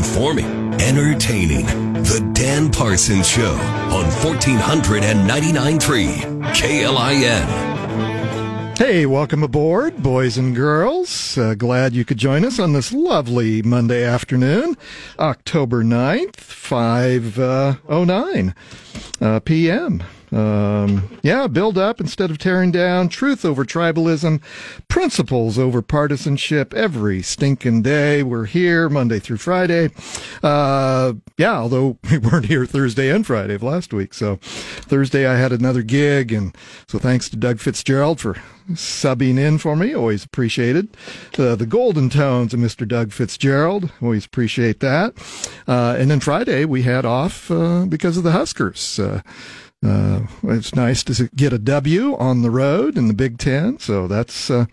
informing, entertaining. The Dan Parsons Show on 1499.3 KLIN. Hey, welcome aboard, boys and girls. Uh, glad you could join us on this lovely Monday afternoon, October 9th, 5.09 uh, p.m. Um, yeah, build up instead of tearing down, truth over tribalism, principles over partisanship every stinking day. We're here Monday through Friday. Uh, yeah, although we weren't here Thursday and Friday of last week. So Thursday I had another gig. And so thanks to Doug Fitzgerald for subbing in for me. Always appreciated. Uh, the golden tones of Mr. Doug Fitzgerald. Always appreciate that. Uh, and then Friday we had off, uh, because of the Huskers. Uh, it's nice to get a W on the road in the Big Ten, so that's uh,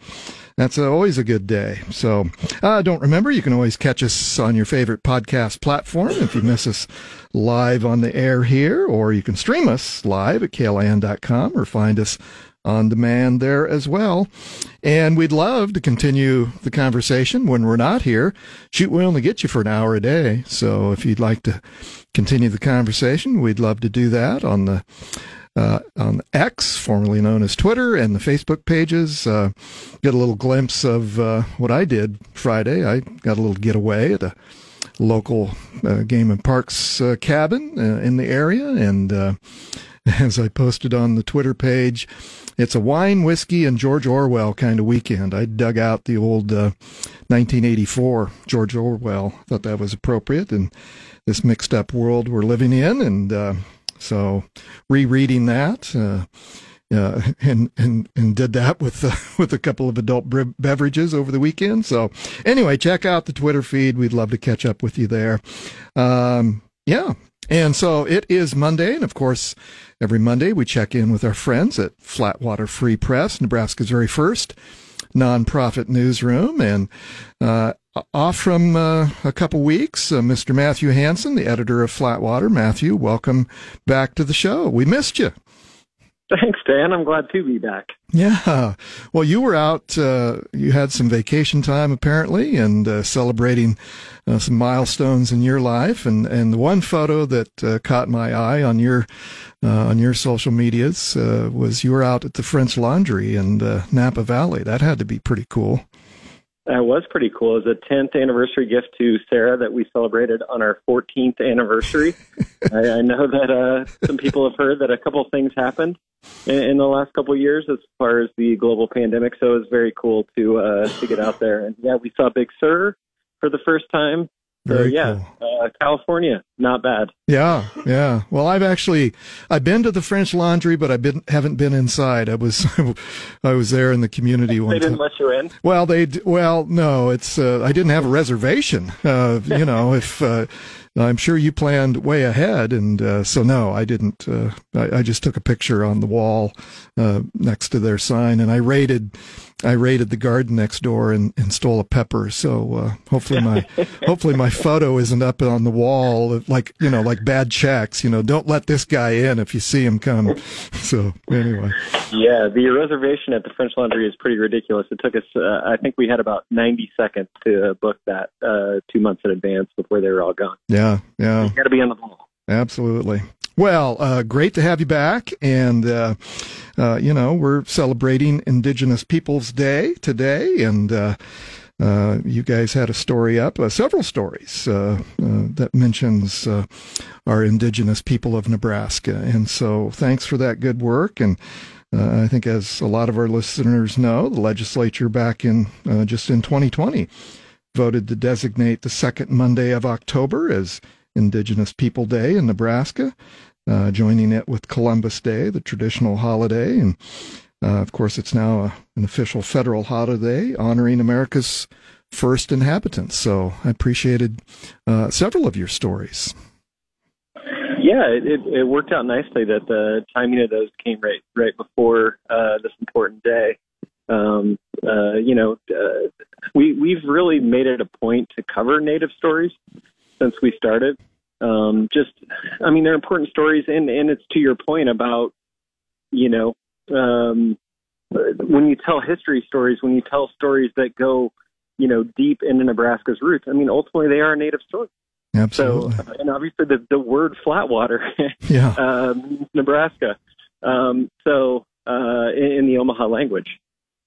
that's always a good day. So, uh, don't remember, you can always catch us on your favorite podcast platform if you miss us live on the air here, or you can stream us live at klin.com or find us on demand there as well. And we'd love to continue the conversation when we're not here. Shoot, we only get you for an hour a day. So if you'd like to continue the conversation, we'd love to do that on the uh, on X, formerly known as Twitter, and the Facebook pages. Uh, get a little glimpse of uh, what I did Friday. I got a little getaway at a local uh, game and parks uh, cabin uh, in the area, and as I posted on the Twitter page, it's a wine, whiskey, and George Orwell kind of weekend. I dug out the old 1984 George Orwell. Thought that was appropriate, and this mixed up world we're living in. And uh, so rereading that. Uh, uh, and and and did that with uh, with a couple of adult beverages over the weekend. So anyway, check out the Twitter feed. We'd love to catch up with you there. Um, yeah, and so it is Monday, and of course, every Monday we check in with our friends at Flatwater Free Press, Nebraska's very first nonprofit newsroom, and uh, off from uh, a couple weeks, uh, Mr. Matthew Hansen, the editor of Flatwater. Matthew, welcome back to the show. We missed you. Thanks, Dan. I'm glad to be back. Yeah. Well, you were out, uh, you had some vacation time apparently and uh, celebrating uh, some milestones in your life. And, and the one photo that uh, caught my eye on your, uh, on your social medias uh, was you were out at the French Laundry in Napa Valley. That had to be pretty cool. That was pretty cool. It was a 10th anniversary gift to Sarah that we celebrated on our 14th anniversary. I, I, know that uh, some people have heard that a couple of things happened in, in the last couple of years as far as the global pandemic. So it was very cool to uh, to get out there. And yeah, we saw Big Sur for the first time. Very so, yeah, cool. uh, California, not bad. Yeah, yeah. Well, I've actually I've been to the French Laundry, but I been haven't been inside. I was I was there in the community one. They didn't time. let you in. Well, they well no, it's uh, I didn't have a reservation. Uh, you know, if uh, I'm sure you planned way ahead, and uh, so no, I didn't. Uh, I, I, just took a picture on the wall uh, next to their sign, and I raided. I raided the garden next door and, and stole a pepper. So uh, hopefully my hopefully my photo isn't up on the wall like you know like bad checks. You know, don't let this guy in if you see him come. So anyway. Yeah, the reservation at the French Laundry is pretty ridiculous. It took us, uh, I think we had about 90 seconds to book that uh, two months in advance before they were all gone. Yeah, yeah. You got to be on the ball. Absolutely. Well, uh, great to have you back. And, uh, uh, you know, we're celebrating Indigenous Peoples Day today. And, uh, uh, you guys had a story up, uh, several stories uh, uh that mentions uh, our indigenous people of Nebraska, and so thanks for that good work. And uh, I think, as a lot of our listeners know, the legislature back in just in 2020 voted to designate the second Monday of October as Indigenous People Day in Nebraska, joining it with Columbus Day, the traditional holiday, and uh, of course, it's now a, an official federal holiday honoring America's first inhabitants. So I appreciated uh, several of your stories. Yeah, it, it, worked out nicely that the timing of those came right right before uh, this important day. Um, uh, you know, uh, we we've really made it a point to cover Native stories since we started. Um, just, I mean, they're important stories, and and it's to your point about, you know, um, when you tell history stories, when you tell stories that go, you know, deep into Nebraska's roots, I mean, ultimately they are a native story. Absolutely. So, and obviously the, the word Flatwater yeah. uh, Nebraska. Um, so, uh, in, in, the Omaha language.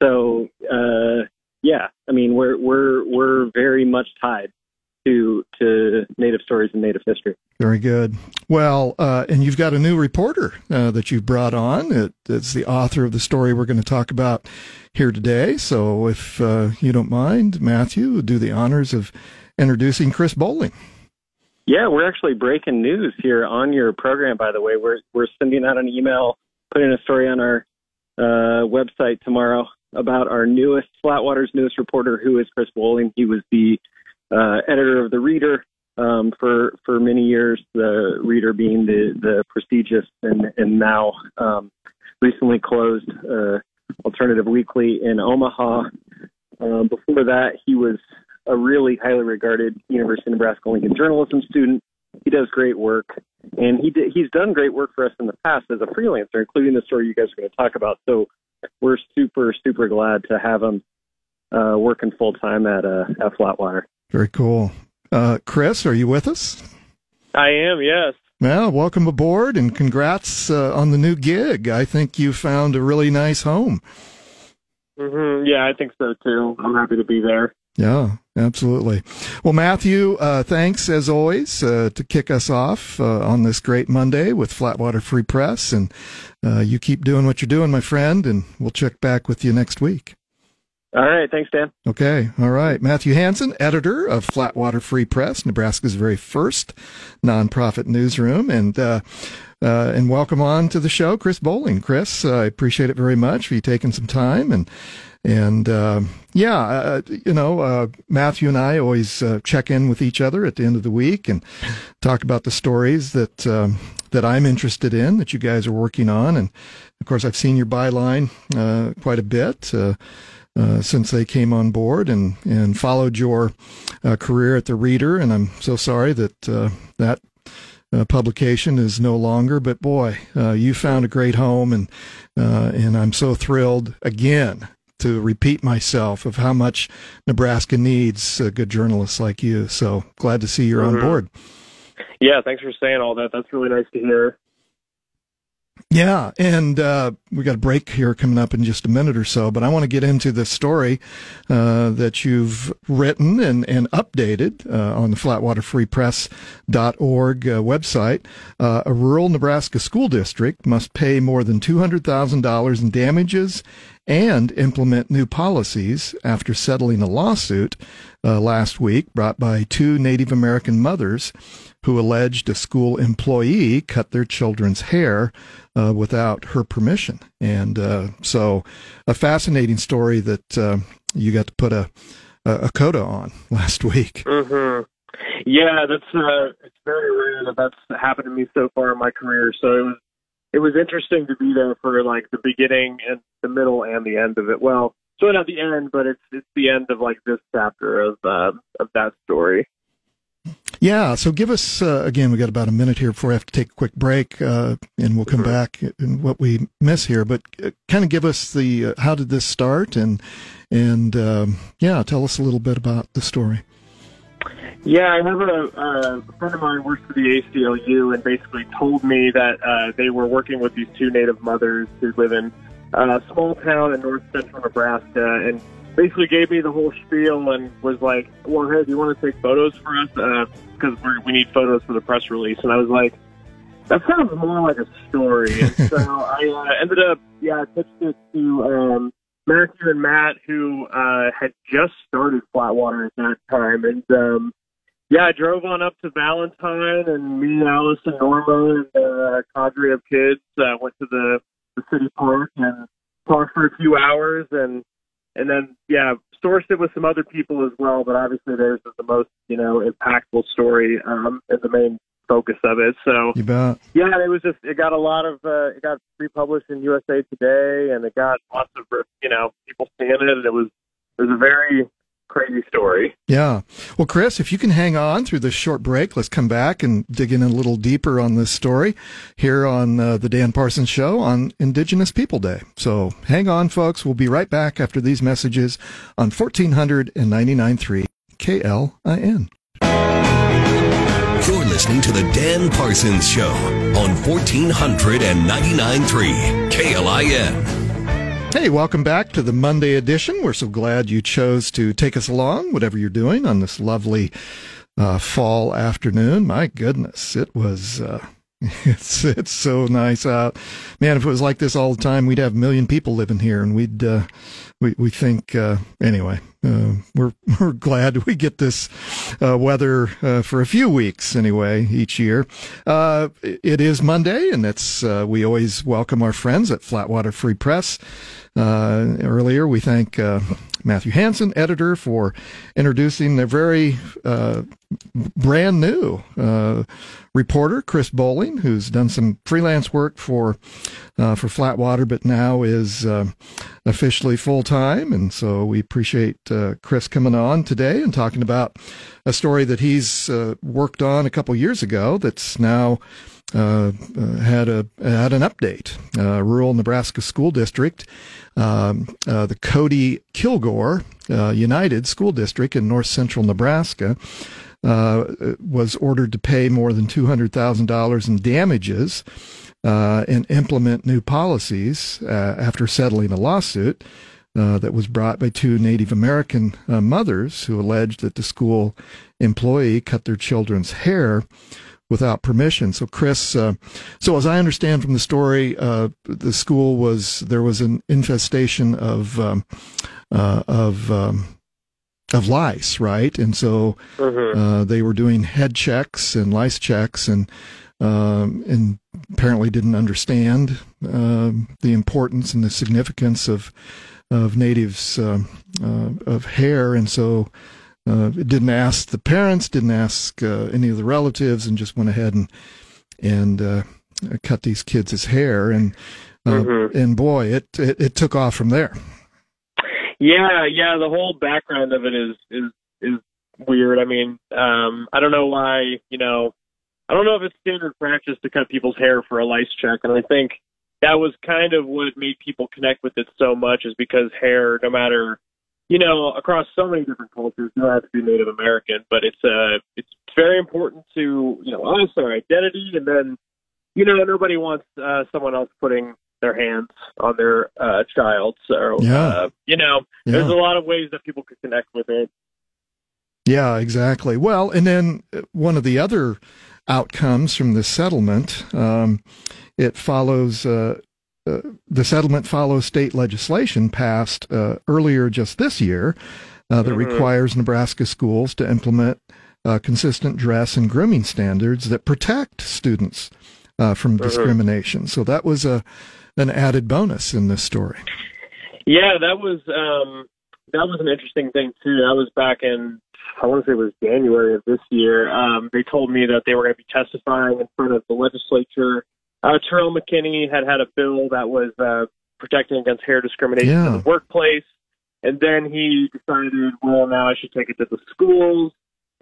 So, uh, yeah, I mean, we're, we're, we're very much tied to, to native stories and native history. Very good. Well, uh, and you've got a new reporter uh, that you've brought on. It, it's the author of the story we're going to talk about here today. So, if uh, you don't mind, Matthew, do the honors of introducing Chris Bowling. Yeah, we're actually breaking news here on your program. By the way, we're we're sending out an email, putting a story on our uh, website tomorrow about our newest Flatwater's newest reporter, who is Chris Bowling. He was the uh, editor of the Reader um, for for many years. The Reader being the the prestigious and and now um, recently closed uh, alternative weekly in Omaha. Um, before that, he was a really highly regarded University of Nebraska Lincoln journalism student. He does great work, and he did, he's done great work for us in the past as a freelancer, including the story you guys are going to talk about. So we're super super glad to have him uh, working full time at uh, at Flatwater. Very cool. Uh, Chris, are you with us? I am. Yes. Well, welcome aboard and congrats uh, on the new gig. I think you found a really nice home. Mm-hmm. Yeah, I think so too. I'm happy to be there. Yeah, absolutely. Well, Matthew, uh, thanks as always uh, to kick us off uh, on this great Monday with Flatwater Free Press. And uh, you keep doing what you're doing, my friend, and we'll check back with you next week. All right. Thanks, Dan. Okay. All right. Matthew Hansen, editor of Flatwater Free Press, Nebraska's very first nonprofit newsroom. And, uh, uh, and welcome on to the show, Chris Bowling. Chris, I appreciate it very much for you taking some time and and uh, yeah, uh, you know, uh, Matthew and I always uh, check in with each other at the end of the week and talk about the stories that um, that I'm interested in that you guys are working on. And of course, I've seen your byline uh, quite a bit. Uh, since they came on board and, and followed your career at the Reader, and I'm so sorry that that uh, publication is no longer. But boy, uh, you found a great home, and uh, and I'm so thrilled again to repeat myself of how much Nebraska needs uh, good journalists like you. So glad to see you're mm-hmm. on board. Yeah, thanks for saying all that. That's really nice to hear. Yeah, and uh, we got a break here coming up in just a minute or so, but I want to get into the story uh, that you've written and, and updated uh, on the flatwaterfreepress.org uh, website. Uh, a rural Nebraska school district must pay more than $200,000 in damages and implement new policies after settling a lawsuit uh, last week brought by two Native American mothers who alleged a school employee cut their children's hair uh, without her permission. And uh, so, a fascinating story that uh, you got to put a, a, coda on last week. Mm-hmm. Yeah, that's uh, it's very rare that that's happened to me so far in my career. So it was it was interesting to be there for like the beginning and the middle and the end of it. Well, so not the end, but it's it's the end of like this chapter of uh, of that story. Yeah, so give us uh, again. We got about a minute here before I have to take a quick break, uh, and we'll come mm-hmm. back and what we miss here. But uh, kind of give us the uh, how did this start, and and um, yeah, tell us a little bit about the story. Yeah, I have a, a friend of mine works for the ACLU, and basically told me that uh, they were working with these two Native mothers who live in a small town in north central Nebraska, and basically gave me the whole spiel and was like, "Well, hey, do you want to take photos for us? Because uh, we need photos for the press release." And I was like, "That sounds more like a story." And so I uh, ended up, yeah, I pitched it to um, Matthew and Matt, who uh, had just started Flatwater at that time, and um, yeah, I drove on up to Valentine, and me, Alice, and Norma, and uh, a cadre of kids uh, went to the the city park and talked for a few hours and and then yeah, sourced it with some other people as well. But obviously, theirs is the most you know impactful story um, and the main focus of it. So you bet. Yeah, it was just it got a lot of uh, it got republished in USA Today, and it got lots of you know people seeing it. And it was it was a very crazy story. Yeah. Well, Chris, if you can hang on through this short break, let's come back and dig in a little deeper on this story here on uh, the Dan Parsons Show on Indigenous People Day. So hang on, folks. We'll be right back after these messages on 1499.3 KLIN. You're listening to The Dan Parsons Show on 1499.3 KLIN. Hey, welcome back to the Monday edition. We're so glad you chose to take us along, whatever you're doing on this lovely uh, fall afternoon. My goodness, it was. Uh, it's it's so nice out, man. If it was like this all the time, we'd have a million people living here, and we'd uh, we we think uh, anyway. Uh, we're we're glad we get this uh, weather uh, for a few weeks anyway each year. Uh, it is Monday, and it's uh, we always welcome our friends at Flatwater Free Press. Uh, earlier, we thank Matthew Hansen, editor, for introducing their very brand new reporter, Chris Bowling, who's done some freelance work for for Flatwater, but now is officially full time, and so we appreciate uh, Chris coming on today and talking about a story that he's uh, worked on a couple years ago. That's now uh, had a had an update. Uh, rural Nebraska School District, um, uh, the Cody Kilgore United School District in north central Nebraska. was ordered to pay more than $200,000 in damages and implement new policies after settling a lawsuit uh, that was brought by two Native American uh, mothers who alleged that the school employee cut their children's hair without permission. So, Chris, uh, so as I understand from the story, uh, the school was there was an infestation of um, of um, of lice, right? And so mm-hmm. they were doing head checks and lice checks and um, and apparently didn't understand uh, the importance and the significance of of natives uh, uh, of hair, and so uh, didn't ask the parents, didn't ask uh, any of the relatives, and just went ahead and and uh, cut these kids' hair, and mm-hmm. and boy, it, it it took off from there. Yeah, yeah, the whole background of it is is is weird. I mean, um, I don't know why you know I don't know if it's standard practice to cut people's hair for a lice check, and I think that was kind of what made people connect with it so much, is because hair, no matter you know, across so many different cultures, you don't have to be Native American, but it's uh it's very important to you know us our identity, and then you know nobody wants uh, someone else putting their hands on their uh, child. So yeah. uh, you know, yeah. there's a lot of ways that people could connect with it. Yeah, exactly. Well, and then one of the other outcomes from the settlement. Um, it follows uh, uh, the settlement follows state legislation passed uh, earlier just this year uh, that mm-hmm. requires Nebraska schools to implement uh, consistent dress and grooming standards that protect students uh, from mm-hmm. discrimination. So that was a an added bonus in this story. Yeah, that was um, that was an interesting thing too. That was back in I want to say it was January of this year. Um, they told me that they were going to be testifying in front of the legislature. Uh, Terrell McKinney had had a bill that was uh, protecting against hair discrimination yeah. in the workplace, and then he decided, well, now I should take it to the schools.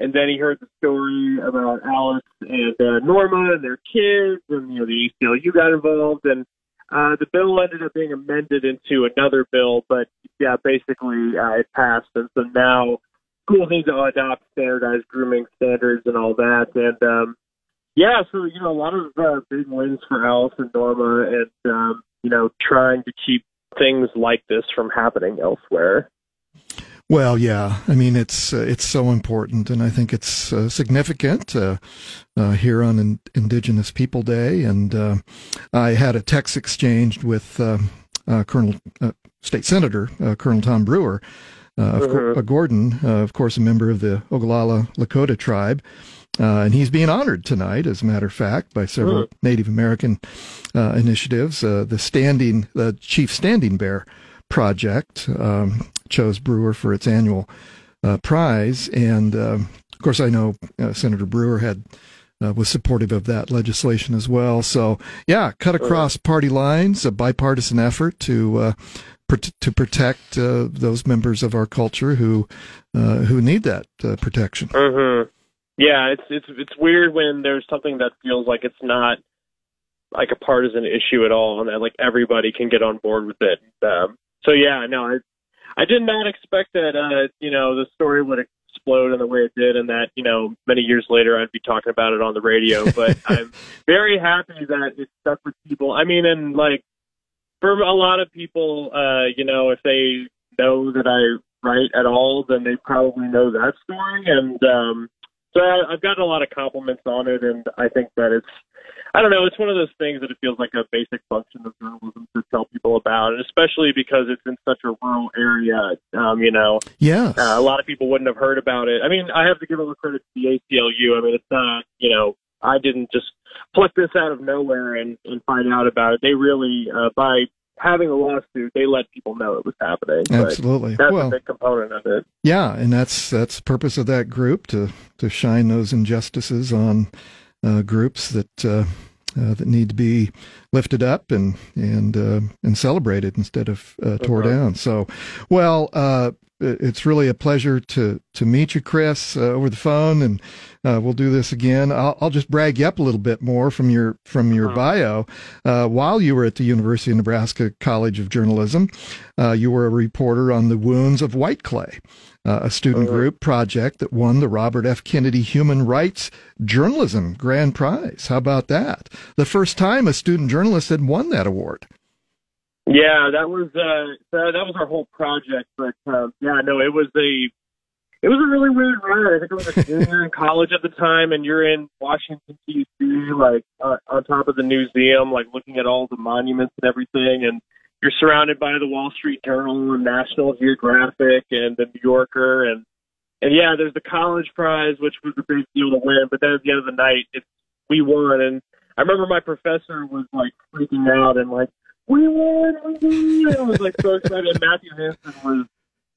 And then he heard the story about Alice and uh, Norma and their kids, and you know the ACLU got involved, and uh, the bill ended up being amended into another bill. But yeah, basically uh, it passed, and so now schools need to adopt standardized grooming standards and all that. And um, yeah, so you know, a lot of uh, big wins for Alice and Norma, and um, you know, trying to keep things like this from happening elsewhere. Well, yeah. I mean, it's uh, it's so important, and I think it's uh, significant uh, uh here on In- Indigenous People Day. And uh, I had a text exchange with uh, Colonel State Senator Colonel Tom Brewer uh, mm-hmm. Gordon, uh, of course, a member of the Oglala Lakota tribe. Uh, and he's being honored tonight, as a matter of fact, by several mm. Native American uh, initiatives. Uh, the standing, the Chief Standing Bear Project um, chose Brewer for its annual uh, prize, and um, of course, I know Senator Brewer had was supportive of that legislation as well. So, yeah, cut across party lines, a bipartisan effort to to protect uh, those members of our culture who uh, who need that uh, protection. Mm-hmm. Yeah, it's it's it's weird when there's something that feels like it's not like a partisan issue at all, and that like everybody can get on board with it. Um, so yeah, no, I I did not expect that. Uh, you know, the story would explode in the way it did, and that you know many years later I'd be talking about it on the radio. But I'm very happy that it stuck with people. I mean, and like for a lot of people, uh, you know, if they know that I write at all, then they probably know that story. And um, so I, I've gotten a lot of compliments on it, and I think that it's, I don't know, it's one of those things that it feels like a basic function of journalism to tell people about, and especially because it's in such a rural area. Um, you know, yeah, uh, a lot of people wouldn't have heard about it. I mean, I have to give a little credit to the ACLU. I mean, it's not, you know, I didn't just pluck this out of nowhere and, and find out about it. They really, uh, by having a lawsuit, they let people know it was happening. Absolutely. that's Well, a big component of it. Yeah, and that's that's the purpose of that group to to shine those injustices on uh, groups that uh, uh, that need to be lifted up and and uh, and celebrated instead of uh, tore Uh-huh. down. So, well, uh, it's really a pleasure to to meet you, Chris, uh, over the phone, and uh, we'll do this again. I'll, I'll just brag you up a little bit more from your from your Uh-huh. bio. Uh, while you were at the University of Nebraska College of Journalism, uh, you were a reporter on the wounds of white clay uh, a student Uh-huh. group project that won the Robert F. Kennedy Human Rights Journalism Grand Prize. How about that? The first time a student journalist had won that award. Yeah, that was uh, that, that was our whole project. But um, yeah, no, it was a it was a really weird ride. I think I was a junior in college at the time, and you're in Washington D.C., like uh, on top of the museum, like looking at all the monuments and everything, and you're surrounded by the Wall Street Journal and National Geographic and the New Yorker, and and yeah, there's the college prize, which was a big deal to win. But then at the end of the night, it's we won, and I remember my professor was like freaking out and like we won, we won. I was like so excited. And Matthew Hansen was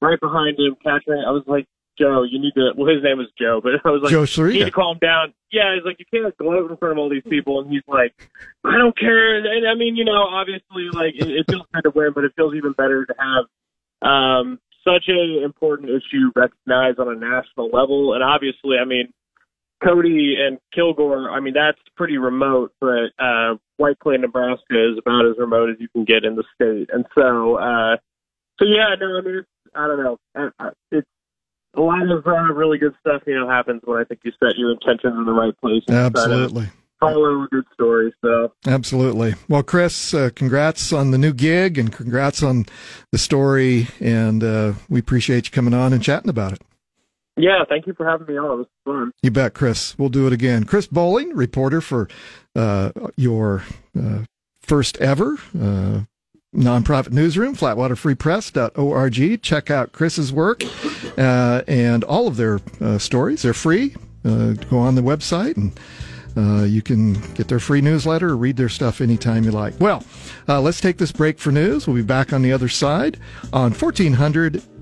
right behind him, catching it. I was like, Joe, you need to. Well, his name was Joe, but I was like, Joe you need to calm down. Yeah, he's like, you can't gloat in front of all these people. And he's like, I don't care. And I mean, you know, obviously, like, it, it feels good to win, but it feels even better to have um, such an important issue recognized on a national level. And obviously, I mean, Cody and Kilgore, I mean, that's pretty remote, but uh, White Clay, Nebraska is about as remote as you can get in the state. And so, uh, so yeah, no, I mean, it's, I don't know. Uh, It's a lot of uh, really good stuff, you know, happens when I think you set your intentions in the right place and try to Absolutely. follow a good story. So, Absolutely. Well, Chris, uh, congrats on the new gig and congrats on the story. And uh, we appreciate you coming on and chatting about it. Yeah, thank you for having me on. It was fun. You bet, Chris. We'll do it again. Chris Bowling, reporter for uh, your uh, first ever uh, nonprofit newsroom, flatwaterfreepress.org. Check out Chris's work uh, and all of their uh, stories. They're free. Uh, go on the website and uh, you can get their free newsletter or read their stuff anytime you like. Well, uh, let's take this break for news. We'll be back on the other side on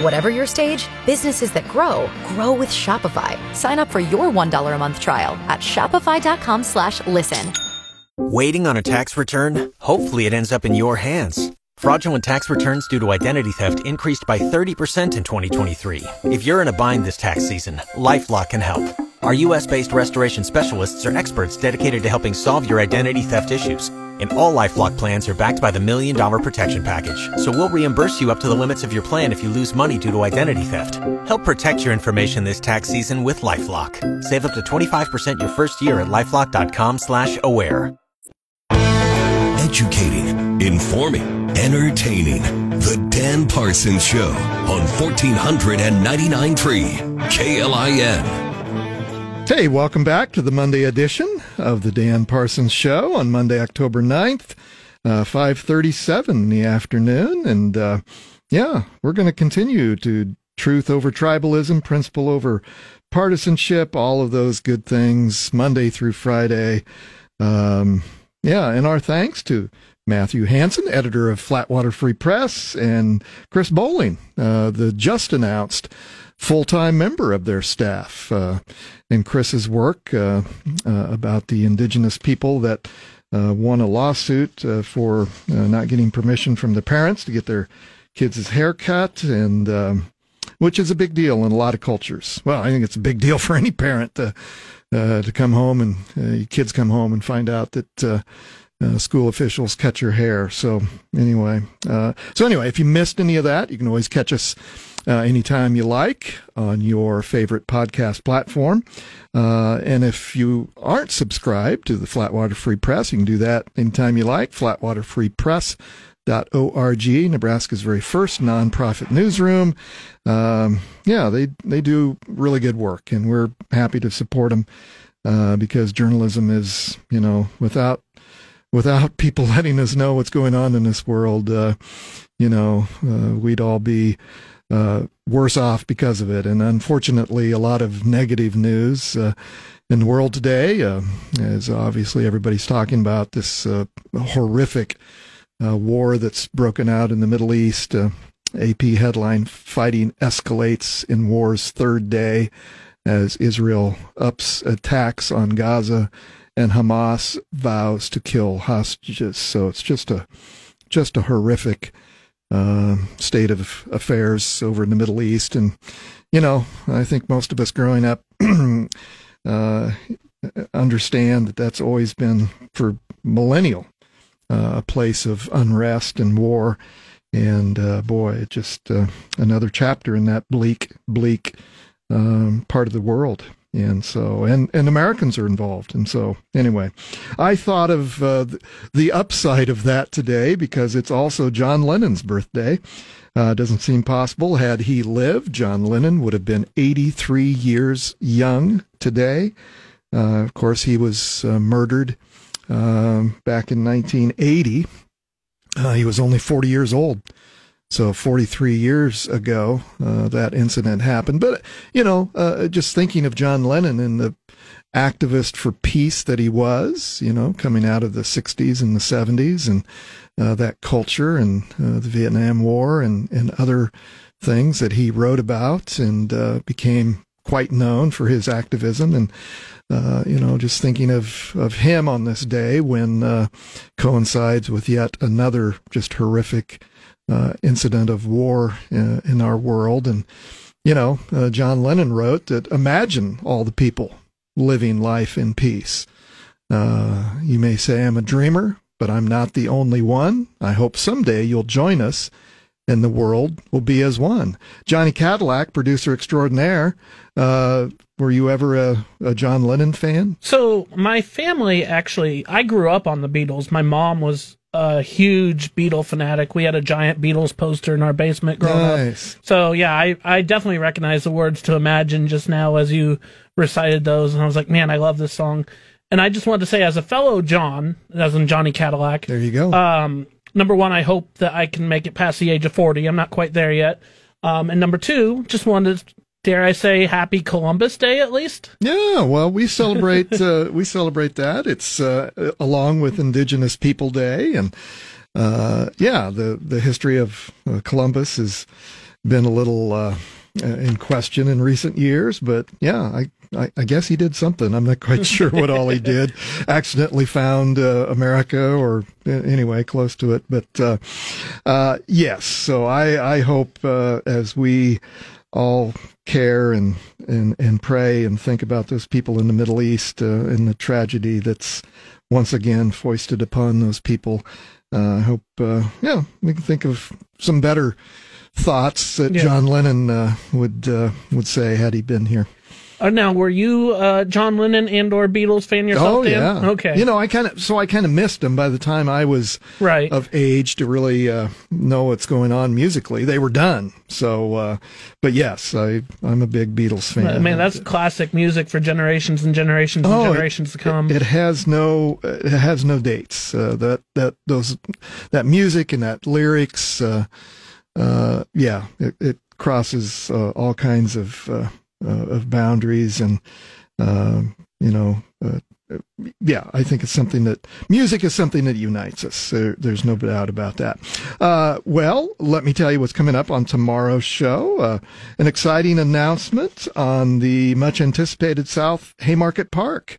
Whatever your stage, businesses that grow, grow with Shopify. Sign up for your $1 a month trial at shopify.com slash listen. Waiting on a tax return? Hopefully it ends up in your hands. Fraudulent tax returns due to identity theft increased by 30% in 2023. If you're in a bind this tax season, LifeLock can help. Our US-based restoration specialists are experts dedicated to helping solve your identity theft issues. And all LifeLock plans are backed by the Million Dollar Protection Package. So we'll reimburse you up to the limits of your plan if you lose money due to identity theft. Help protect your information this tax season with LifeLock. Save up to 25% your first year at LifeLock.com slash aware. Educating, informing, entertaining. The Dan Parsons Show on 1499.3 KLIN. Hey, welcome back to the Monday edition of the Dan Parsons Show on Monday, October 9th, uh, 537 in the afternoon. And, uh, yeah, we're going to continue to truth over tribalism, principle over partisanship, all of those good things, Monday through Friday. Um, yeah, and our thanks to Matthew Hansen, editor of Flatwater Free Press, and Chris Bowling, uh, the just announced full time member of their staff. Uh, in Chris's work uh, uh, about the indigenous people that uh, won a lawsuit for not getting permission from the parents to get their kids' hair cut, and um, which is a big deal in a lot of cultures. Well, I think it's a big deal for any parent to to come home and your kids come home and find out that. Uh, school officials cut your hair. So anyway, uh, so anyway, if you missed any of that, you can always catch us uh, anytime you like on your favorite podcast platform. Uh, and if you aren't subscribed to the Flatwater Free Press, you can do that anytime you like. Flatwaterfreepress.org, Nebraska's very first nonprofit newsroom. Um, yeah, they they do really good work, and we're happy to support them uh, because journalism is, you know, without without people letting us know what's going on in this world, uh, you know, uh, we'd all be uh, worse off because of it. And unfortunately, a lot of negative news uh, in the world today, uh, as obviously everybody's talking about this uh, horrific war that's broken out in the Middle East. AP headline Fighting escalates in war's third day as Israel ups attacks on Gaza and Hamas vows to kill hostages. So it's just a just a horrific uh, state of affairs over in the Middle East. And, you know, I think most of us growing up uh, understand that that's always been for millennial uh, a place of unrest and war. And uh, boy, just uh, another chapter in that bleak, bleak um, part of the world and so and and Americans are involved, and so anyway, I thought of uh, the upside of that today because it's also John Lennon's birthday. Uh, doesn't seem possible. Had he lived, John Lennon would have been 83 years young today. Uh, of course, he was uh, murdered um, back in 1980. Uh, he was only 40 years old. So 43 years ago, uh, that incident happened. But, you know, uh, just thinking of John Lennon and the activist for peace that he was, you know, coming out of the 60s and the 70s and uh, that culture and uh, the Vietnam War and, and other things that he wrote about and uh, became quite known for his activism. And, uh, you know, just thinking of, of him on this day when coincides with yet another just horrific uh, incident of war in, uh, in, our world. And, you know, uh, John Lennon wrote that imagine all the people living life in peace. Uh, you may say I'm a dreamer, but I'm not the only one. I hope someday you'll join us and the world will be as one. Johnny Cadillac, producer extraordinaire, uh, were you ever a, a, John Lennon fan? So my family actually, I grew up on the Beatles. My mom was a huge Beatle fanatic. We had a giant Beatles poster in our basement growing nice. up. So yeah, I, I definitely recognize the words to Imagine just now as you recited those, and I was like, man, I love this song. And I just wanted to say, as a fellow John, as in Johnny Cadillac, there you go. Um, number one, I hope that I can make it past the age of forty. I'm not quite there yet. Um, and number two, just wanted to dare I say, Happy Columbus Day at least? Yeah, well, we celebrate uh, we celebrate that. It's uh, along with Indigenous People Day, and uh, yeah, the the history of uh, Columbus has been a little uh, in question in recent years, but yeah, I. I, I guess he did something. I'm not quite sure what all he did. Accidentally found uh, America, or anyway, close to it. But yes, so I, I hope as we all care and, and, and pray and think about those people in the Middle East uh, and the tragedy that's once again foisted upon those people. Uh, I hope, uh, yeah, we can think of some better thoughts that yeah. John Lennon uh, would uh, would say had he been here. Uh, now, were you uh, John Lennon and or Beatles fan yourself? Oh Dan? yeah. Okay. You know, I kind of so I kind of missed them by the time I was right of age to really uh, know what's going on musically. They were done. So, uh, but yes, I I'm a big Beatles fan. Man, that's classic music for generations and generations and oh, generations it, to come. It has no it has no dates. Uh, that that those that music and that lyrics. Uh, yeah, it, it crosses all kinds of uh, of boundaries and uh, you know uh, yeah, I think it's something that music is something that unites us. There, there's no doubt about that. Uh, well, let me tell you what's coming up on tomorrow's show. Uh, an exciting announcement on the much anticipated South Haymarket Park.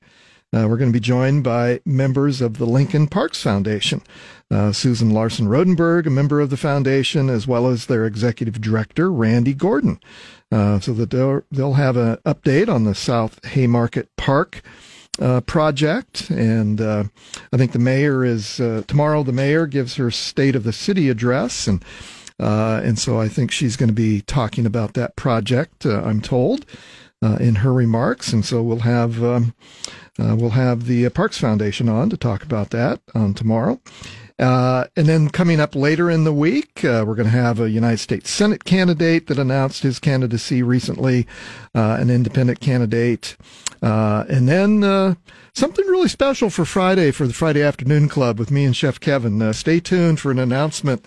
Uh, we're going to be joined by members of the Lincoln Parks Foundation. Uh, Susan Larson Rodenberg, a member of the foundation, as well as their executive director, Randy Gordon. Uh, so that they'll, they'll have an update on the South Haymarket Park uh, project. And uh, I think the mayor is, uh, tomorrow, the mayor gives her State of the City address. And, uh, and so I think she's going to be talking about that project, I'm told. in her remarks, and so we'll have um, we'll have the Parks Foundation on to talk about that on tomorrow, uh, and then coming up later in the week, uh, we're going to have a United States Senate candidate that announced his candidacy recently, uh, an independent candidate. Uh, and then uh, something really special for Friday for the Friday Afternoon Club with me and Chef Kevin. Uh, stay tuned for an announcement.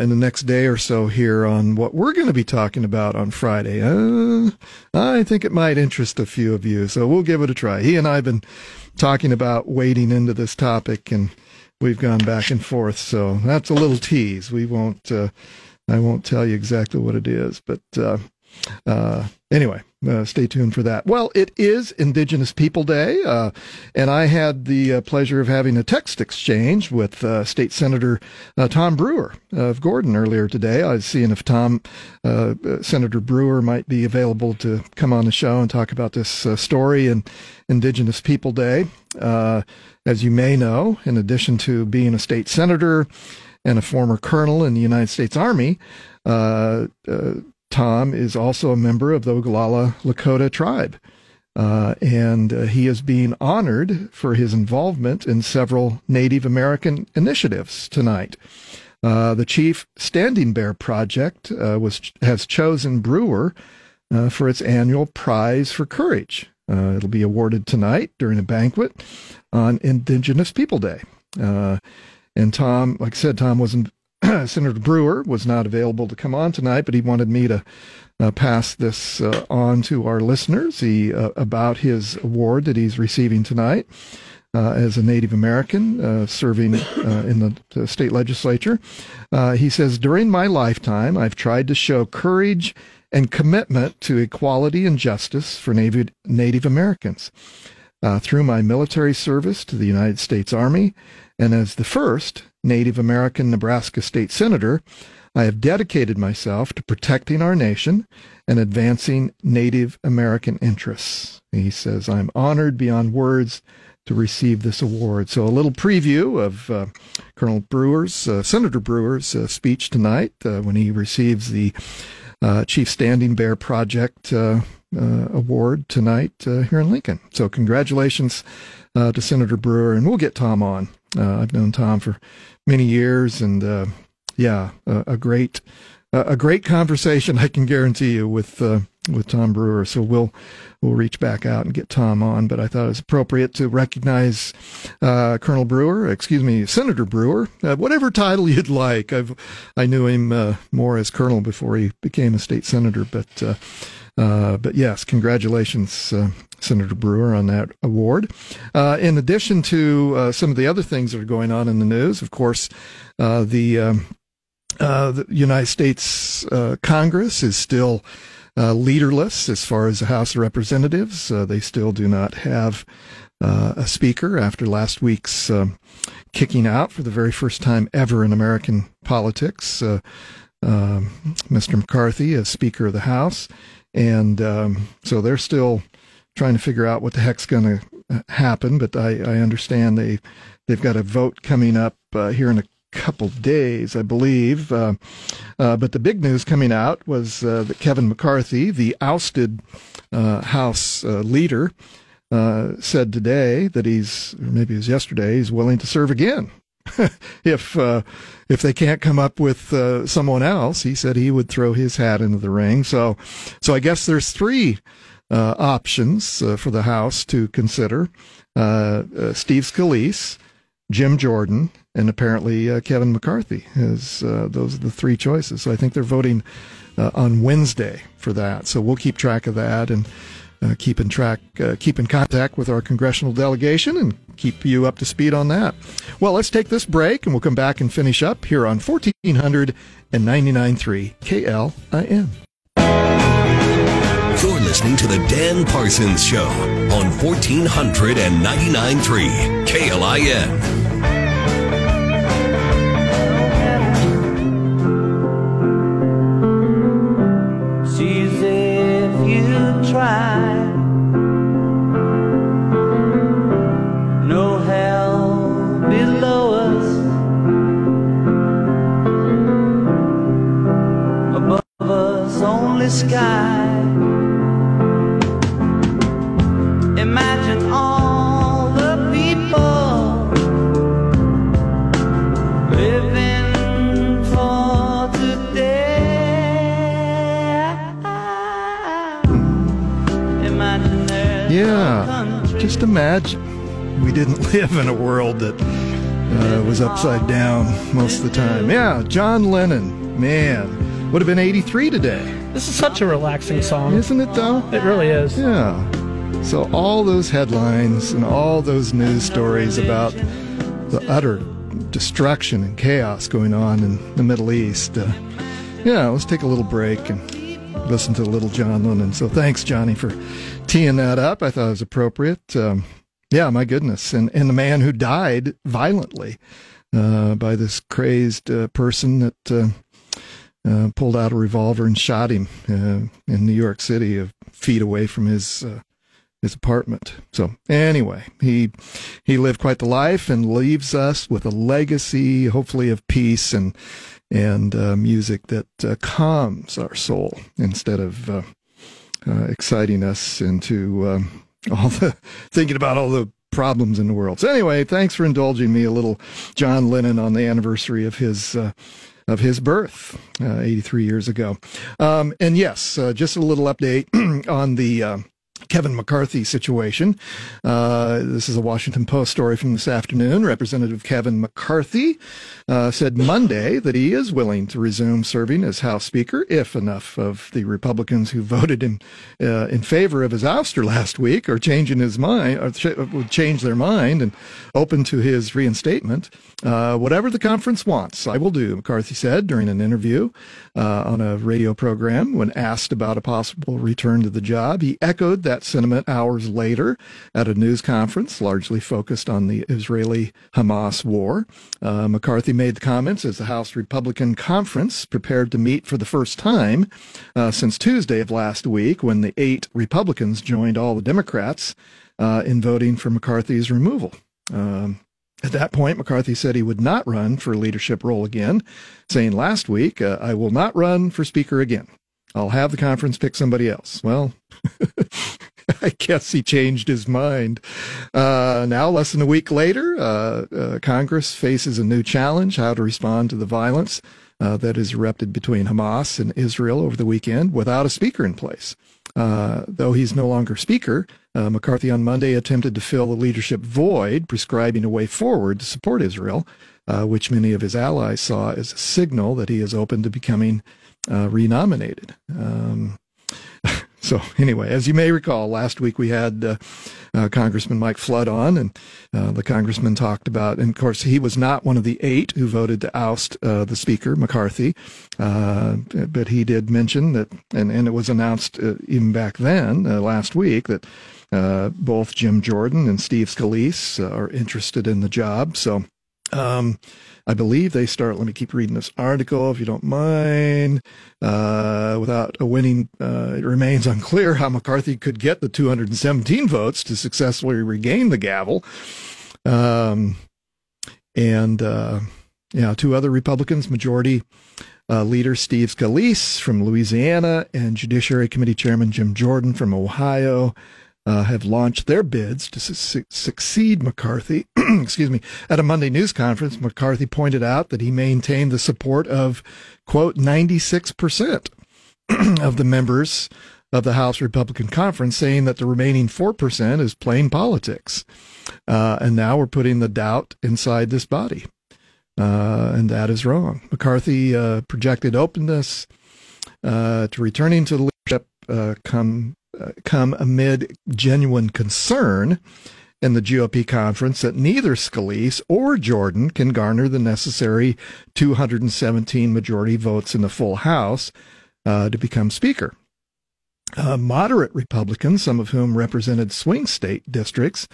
In the next day or so, here on what we're going to be talking about on Friday. I think it might interest a few of you, so we'll give it a try. He and I have been talking about wading into this topic, and we've gone back and forth. So that's a little tease. We won't. Uh, I won't tell you exactly what it is, but uh, uh, anyway, uh, stay tuned for that. Well, it is Indigenous People Day, uh, and I had the uh, pleasure of having a text exchange with uh, State Senator uh, Tom Brewer of Gordon earlier today. I was seeing if Tom, uh, Senator Brewer, might be available to come on the show and talk about this story and Indigenous People Day. As you may know, in addition to being a state senator and a former colonel in the United States Army, uh, uh, Tom is also a member of the Oglala Lakota tribe. Uh, and uh, he is being honored for his involvement in several Native American initiatives tonight. Uh, the Chief Standing Bear Project uh, was has chosen Brewer for its annual Prize for Courage. it'll be awarded tonight during a banquet on Indigenous People Day. Uh, and Tom, like I said, Tom wasn't, Senator Brewer was not available to come on tonight, but he wanted me to uh, pass this uh, on to our listeners he, uh, about his award that he's receiving tonight. Uh, as a Native American uh, serving in the, the, state legislature. he says, During my lifetime, I've tried to show courage and commitment to equality and justice for Native, Native Americans uh, through my military service to the United States Army, and as the first Native American Nebraska state senator, I have dedicated myself to protecting our nation and advancing Native American interests. He says, I'm honored beyond words to receive this award. So, a little preview of uh, Colonel Brewer's, uh, Senator Brewer's uh, speech tonight uh, when he receives the uh, Chief Standing Bear Project uh, award tonight uh, here in Lincoln. So congratulations uh, to Senator Brewer, and we'll get Tom on. Uh, I've known Tom for many years, and uh, yeah, a, a great a great conversation. I can guarantee you with uh, with Tom Brewer. So we'll we'll reach back out and get Tom on. But I thought it was appropriate to recognize uh, Colonel Brewer, excuse me, Senator Brewer, uh, whatever title you'd like. I've I knew him uh, more as Colonel before he became a state senator, but uh, but yes, congratulations, uh, Senator Brewer, on that award. Uh, in addition to uh, some of the other things that are going on in the news, of course, uh, the, um, the, United States Congress is still leaderless as far as the House of Representatives. they still do not have a speaker after last week's kicking out for the very first time ever in American politics. Mr. Um, McCarthy as Speaker of the House and um, so they're still trying to figure out what the heck's going to uh, happen. But I, I, understand they they've got a vote coming up uh, here in a couple days, I believe. Uh, uh, but the big news coming out was uh, that Kevin McCarthy, the ousted uh, House leader, said today that he's, maybe it was yesterday, he's willing to serve again. if uh, if they can't come up with uh, someone else, he said he would throw his hat into the ring. So, so I guess there's three uh, options uh, for the House to consider: uh, uh, Steve Scalise, Jim Jordan, and apparently Kevin McCarthy. Is those are the three choices? So I think they're voting on Wednesday for that. So we'll keep track of that and. Uh, keep in track, uh, keep in contact with our congressional delegation and keep you up to speed on that. Well, let's take this break and we'll come back and finish up here on 1499.3 KLIN. You're listening to the Dan Parsons Show on 1499.3 KLIN. Just imagine. We didn't live in a world that uh, was upside down most of the time. Yeah, John Lennon, man, would have been 83 today. This is such a relaxing song. Isn't it, though? It really is. Yeah. So, all those headlines and all those news stories about the utter destruction and chaos going on in the Middle East. Uh, yeah, let's take a little break and listen to little John Lennon. So, thanks, Johnny, for teeing that up. I thought it was appropriate. Um, yeah, my goodness. And, and the man who died violently uh, by this crazed uh, person that uh, uh pulled out a revolver and shot him uh, in New York City, a feet away from his uh, his apartment. So anyway, he he lived quite the life and leaves us with a legacy, hopefully of peace and and music that calms our soul instead of uh, exciting us into um, all the thinking about all the problems in the world. So anyway, thanks for indulging me a little John Lennon on the anniversary of his uh, of his birth, uh, 83 years ago. Um, and yes, uh, just a little update on the uh, Kevin McCarthy situation. Uh, this is a Washington Post story from this afternoon. Representative Kevin McCarthy uh, said Monday that he is willing to resume serving as House Speaker if enough of the Republicans who voted him uh, in favor of his ouster last week are changing his mind, or ch- would change their mind and open to his reinstatement. Uh, whatever the conference wants, I will do, McCarthy said during an interview uh, on a radio program when asked about a possible return to the job. He echoed that sentiment hours later at a news conference largely focused on the Israeli Hamas war. Uh, McCarthy made the comments as the House Republican Conference prepared to meet for the first time uh, since Tuesday of last week when the eight Republicans joined all the Democrats uh, in voting for McCarthy's removal. Um, at that point, McCarthy said he would not run for a leadership role again, saying last week, uh, I will not run for Speaker again. I'll have the conference pick somebody else. Well, I guess he changed his mind. Uh, now, less than a week later, uh, uh, Congress faces a new challenge how to respond to the violence uh, that has erupted between Hamas and Israel over the weekend without a speaker in place. Uh, though he's no longer speaker, uh, McCarthy on Monday attempted to fill the leadership void, prescribing a way forward to support Israel, which many of his allies saw as a signal that he is open to becoming renominated. Um, So anyway, as you may recall, last week we had uh, uh, Congressman Mike Flood on, and uh, the congressman talked about, and of course he was not one of the eight who voted to oust uh, the Speaker McCarthy, uh, but he did mention that, and, and it was announced uh, even back then last week that both Jim Jordan and Steve Scalise are interested in the job. So. Um, I believe they start. Let me keep reading this article, if you don't mind. Uh, without a winning, uh, it remains unclear how McCarthy could get the 217 votes to successfully regain the gavel. Um, and uh, yeah, two other Republicans, Majority uh, Leader Steve Scalise from Louisiana and Judiciary Committee Chairman Jim Jordan from Ohio uh, have launched their bids to su- succeed McCarthy. Excuse me. At a Monday news conference, McCarthy pointed out that he maintained the support of, quote, 96% of the members of the House Republican Conference, saying that the remaining 4% is plain politics. Uh, and now we're putting the doubt inside this body. Uh, and that is wrong. McCarthy uh, projected openness uh, to returning to the leadership uh, come come amid genuine concern in the GOP conference that neither Scalise or Jordan can garner the necessary 217 majority votes in the full House uh, to become Speaker. Uh, moderate Republicans, some of whom represented swing state districts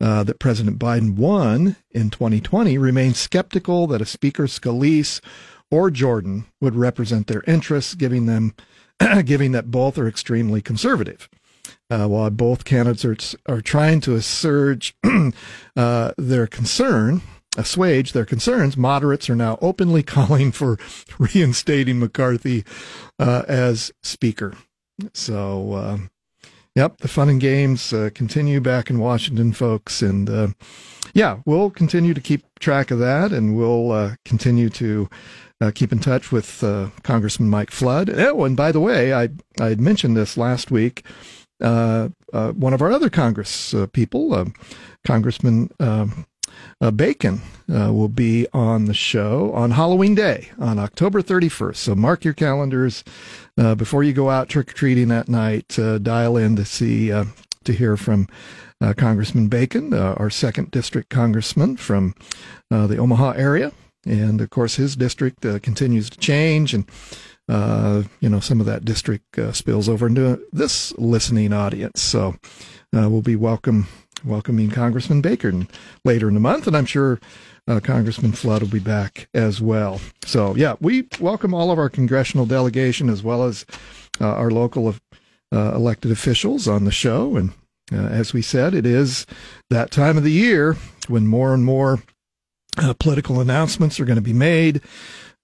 uh, that President Biden won in 2020, remain skeptical that a Speaker Scalise or Jordan would represent their interests, giving them giving that both are extremely conservative. Uh, while both candidates are, are trying to assuage uh, their concern, assuage their concerns, moderates are now openly calling for reinstating McCarthy uh, as Speaker. So, um, yep, the fun and games uh, continue back in Washington, folks. And uh, yeah, we'll continue to keep track of that and we'll uh, continue to uh, keep in touch with uh, Congressman Mike Flood. Oh, and by the way, I I had mentioned this last week. Uh, uh one of our other Congress uh, people, uh, Congressman um, Bacon, will be on the show on Halloween Day on October 31st. So mark your calendars before you go out trick or treating that night. dial in to see to hear from. Uh, Congressman Bacon, uh, our second district congressman from uh, the Omaha area, and of course, his district uh, continues to change, and uh, you know some of that district uh, spills over into this listening audience. So uh, we'll be welcome welcoming Congressman Baker later in the month, and I'm sure uh, Congressman Flood will be back as well. So yeah, we welcome all of our congressional delegation as well as uh, our local elected officials on the show, and as we said, it is that time of the year when more and more uh, political announcements are going to be made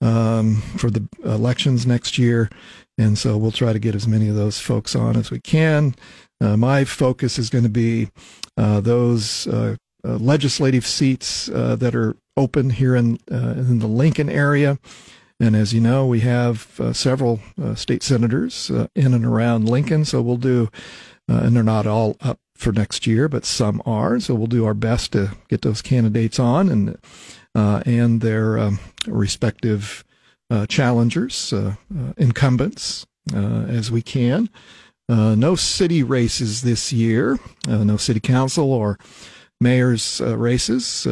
um, for the elections next year. And so we'll try to get as many of those folks on as we can. Uh, my focus is going to be uh, those uh, uh, legislative seats uh, that are open here in, in the Lincoln area. And as you know, we have several state senators in and around Lincoln. So we'll do, and they're not all up for next year, but some are. So we'll do our best to get those candidates on and uh, and their um, respective uh, challengers, uh, uh incumbents, uh, as we can. Uh, no city races this year. no city council or mayor's races.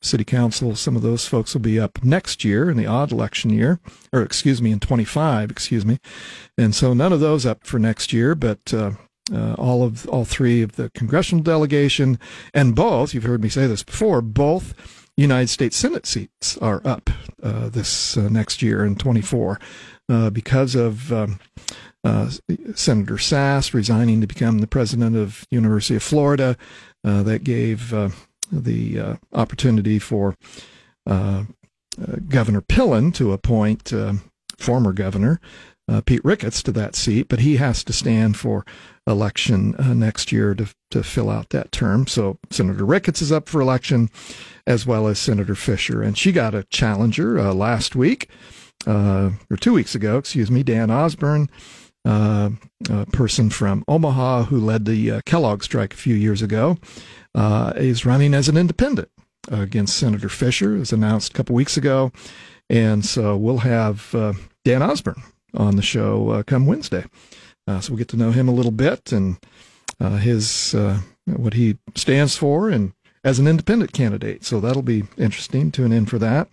city council, some of those folks will be up next year in the odd election year, or excuse me, in 25, excuse me. And so none of those up for next year, but uh, all of all three of the congressional delegation and both you've heard me say this before both United States Senate seats are up uh, this uh, next year in 24 uh, because of um, uh, Senator Sasse resigning to become the president of University of Florida. Uh, that gave the opportunity for Governor Pillen to appoint former governor uh, Pete Ricketts to that seat, but he has to stand for election uh, next year to, to fill out that term. So Senator Ricketts is up for election, as well as Senator Fischer. And she got a challenger uh, last week, uh, or two weeks ago, excuse me, Dan Osborn. Uh, a person from Omaha who led the uh, Kellogg strike a few years ago is running as an independent against Senator Fischer, as announced a couple weeks ago. And so we'll have Dan Osborn on the show uh, come Wednesday. Uh, so we'll get to know him a little bit and uh, his uh, what he stands for and as an independent candidate. So that'll be interesting. Tune in for that.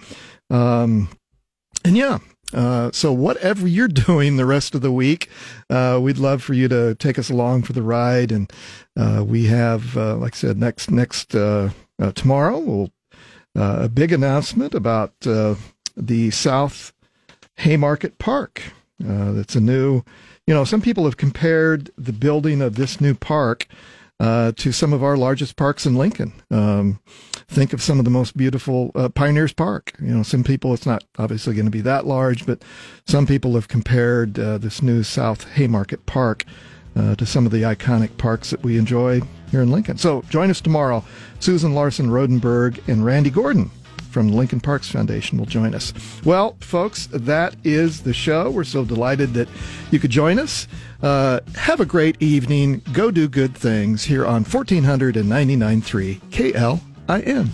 Um, and yeah, uh, so whatever you're doing the rest of the week, uh, we'd love for you to take us along for the ride. And uh, we have, like I said, next next tomorrow, we'll a big announcement about the South Haymarket Park. It's a new, you know, some people have compared the building of this new park uh, to some of our largest parks in Lincoln. Um, think of some of the most beautiful uh, Pioneers Park. You know, some people it's not obviously going to be that large, but some people have compared uh, this new South Haymarket Park uh, to some of the iconic parks that we enjoy here in Lincoln. So join us tomorrow. Susan Larson Rodenberg and Randy Gordon from the Lincoln Parks Foundation will join us. Well, folks, that is the show. We're so delighted that you could join us. Uh, have a great evening. Go do good things here on 1499.3 KLIN.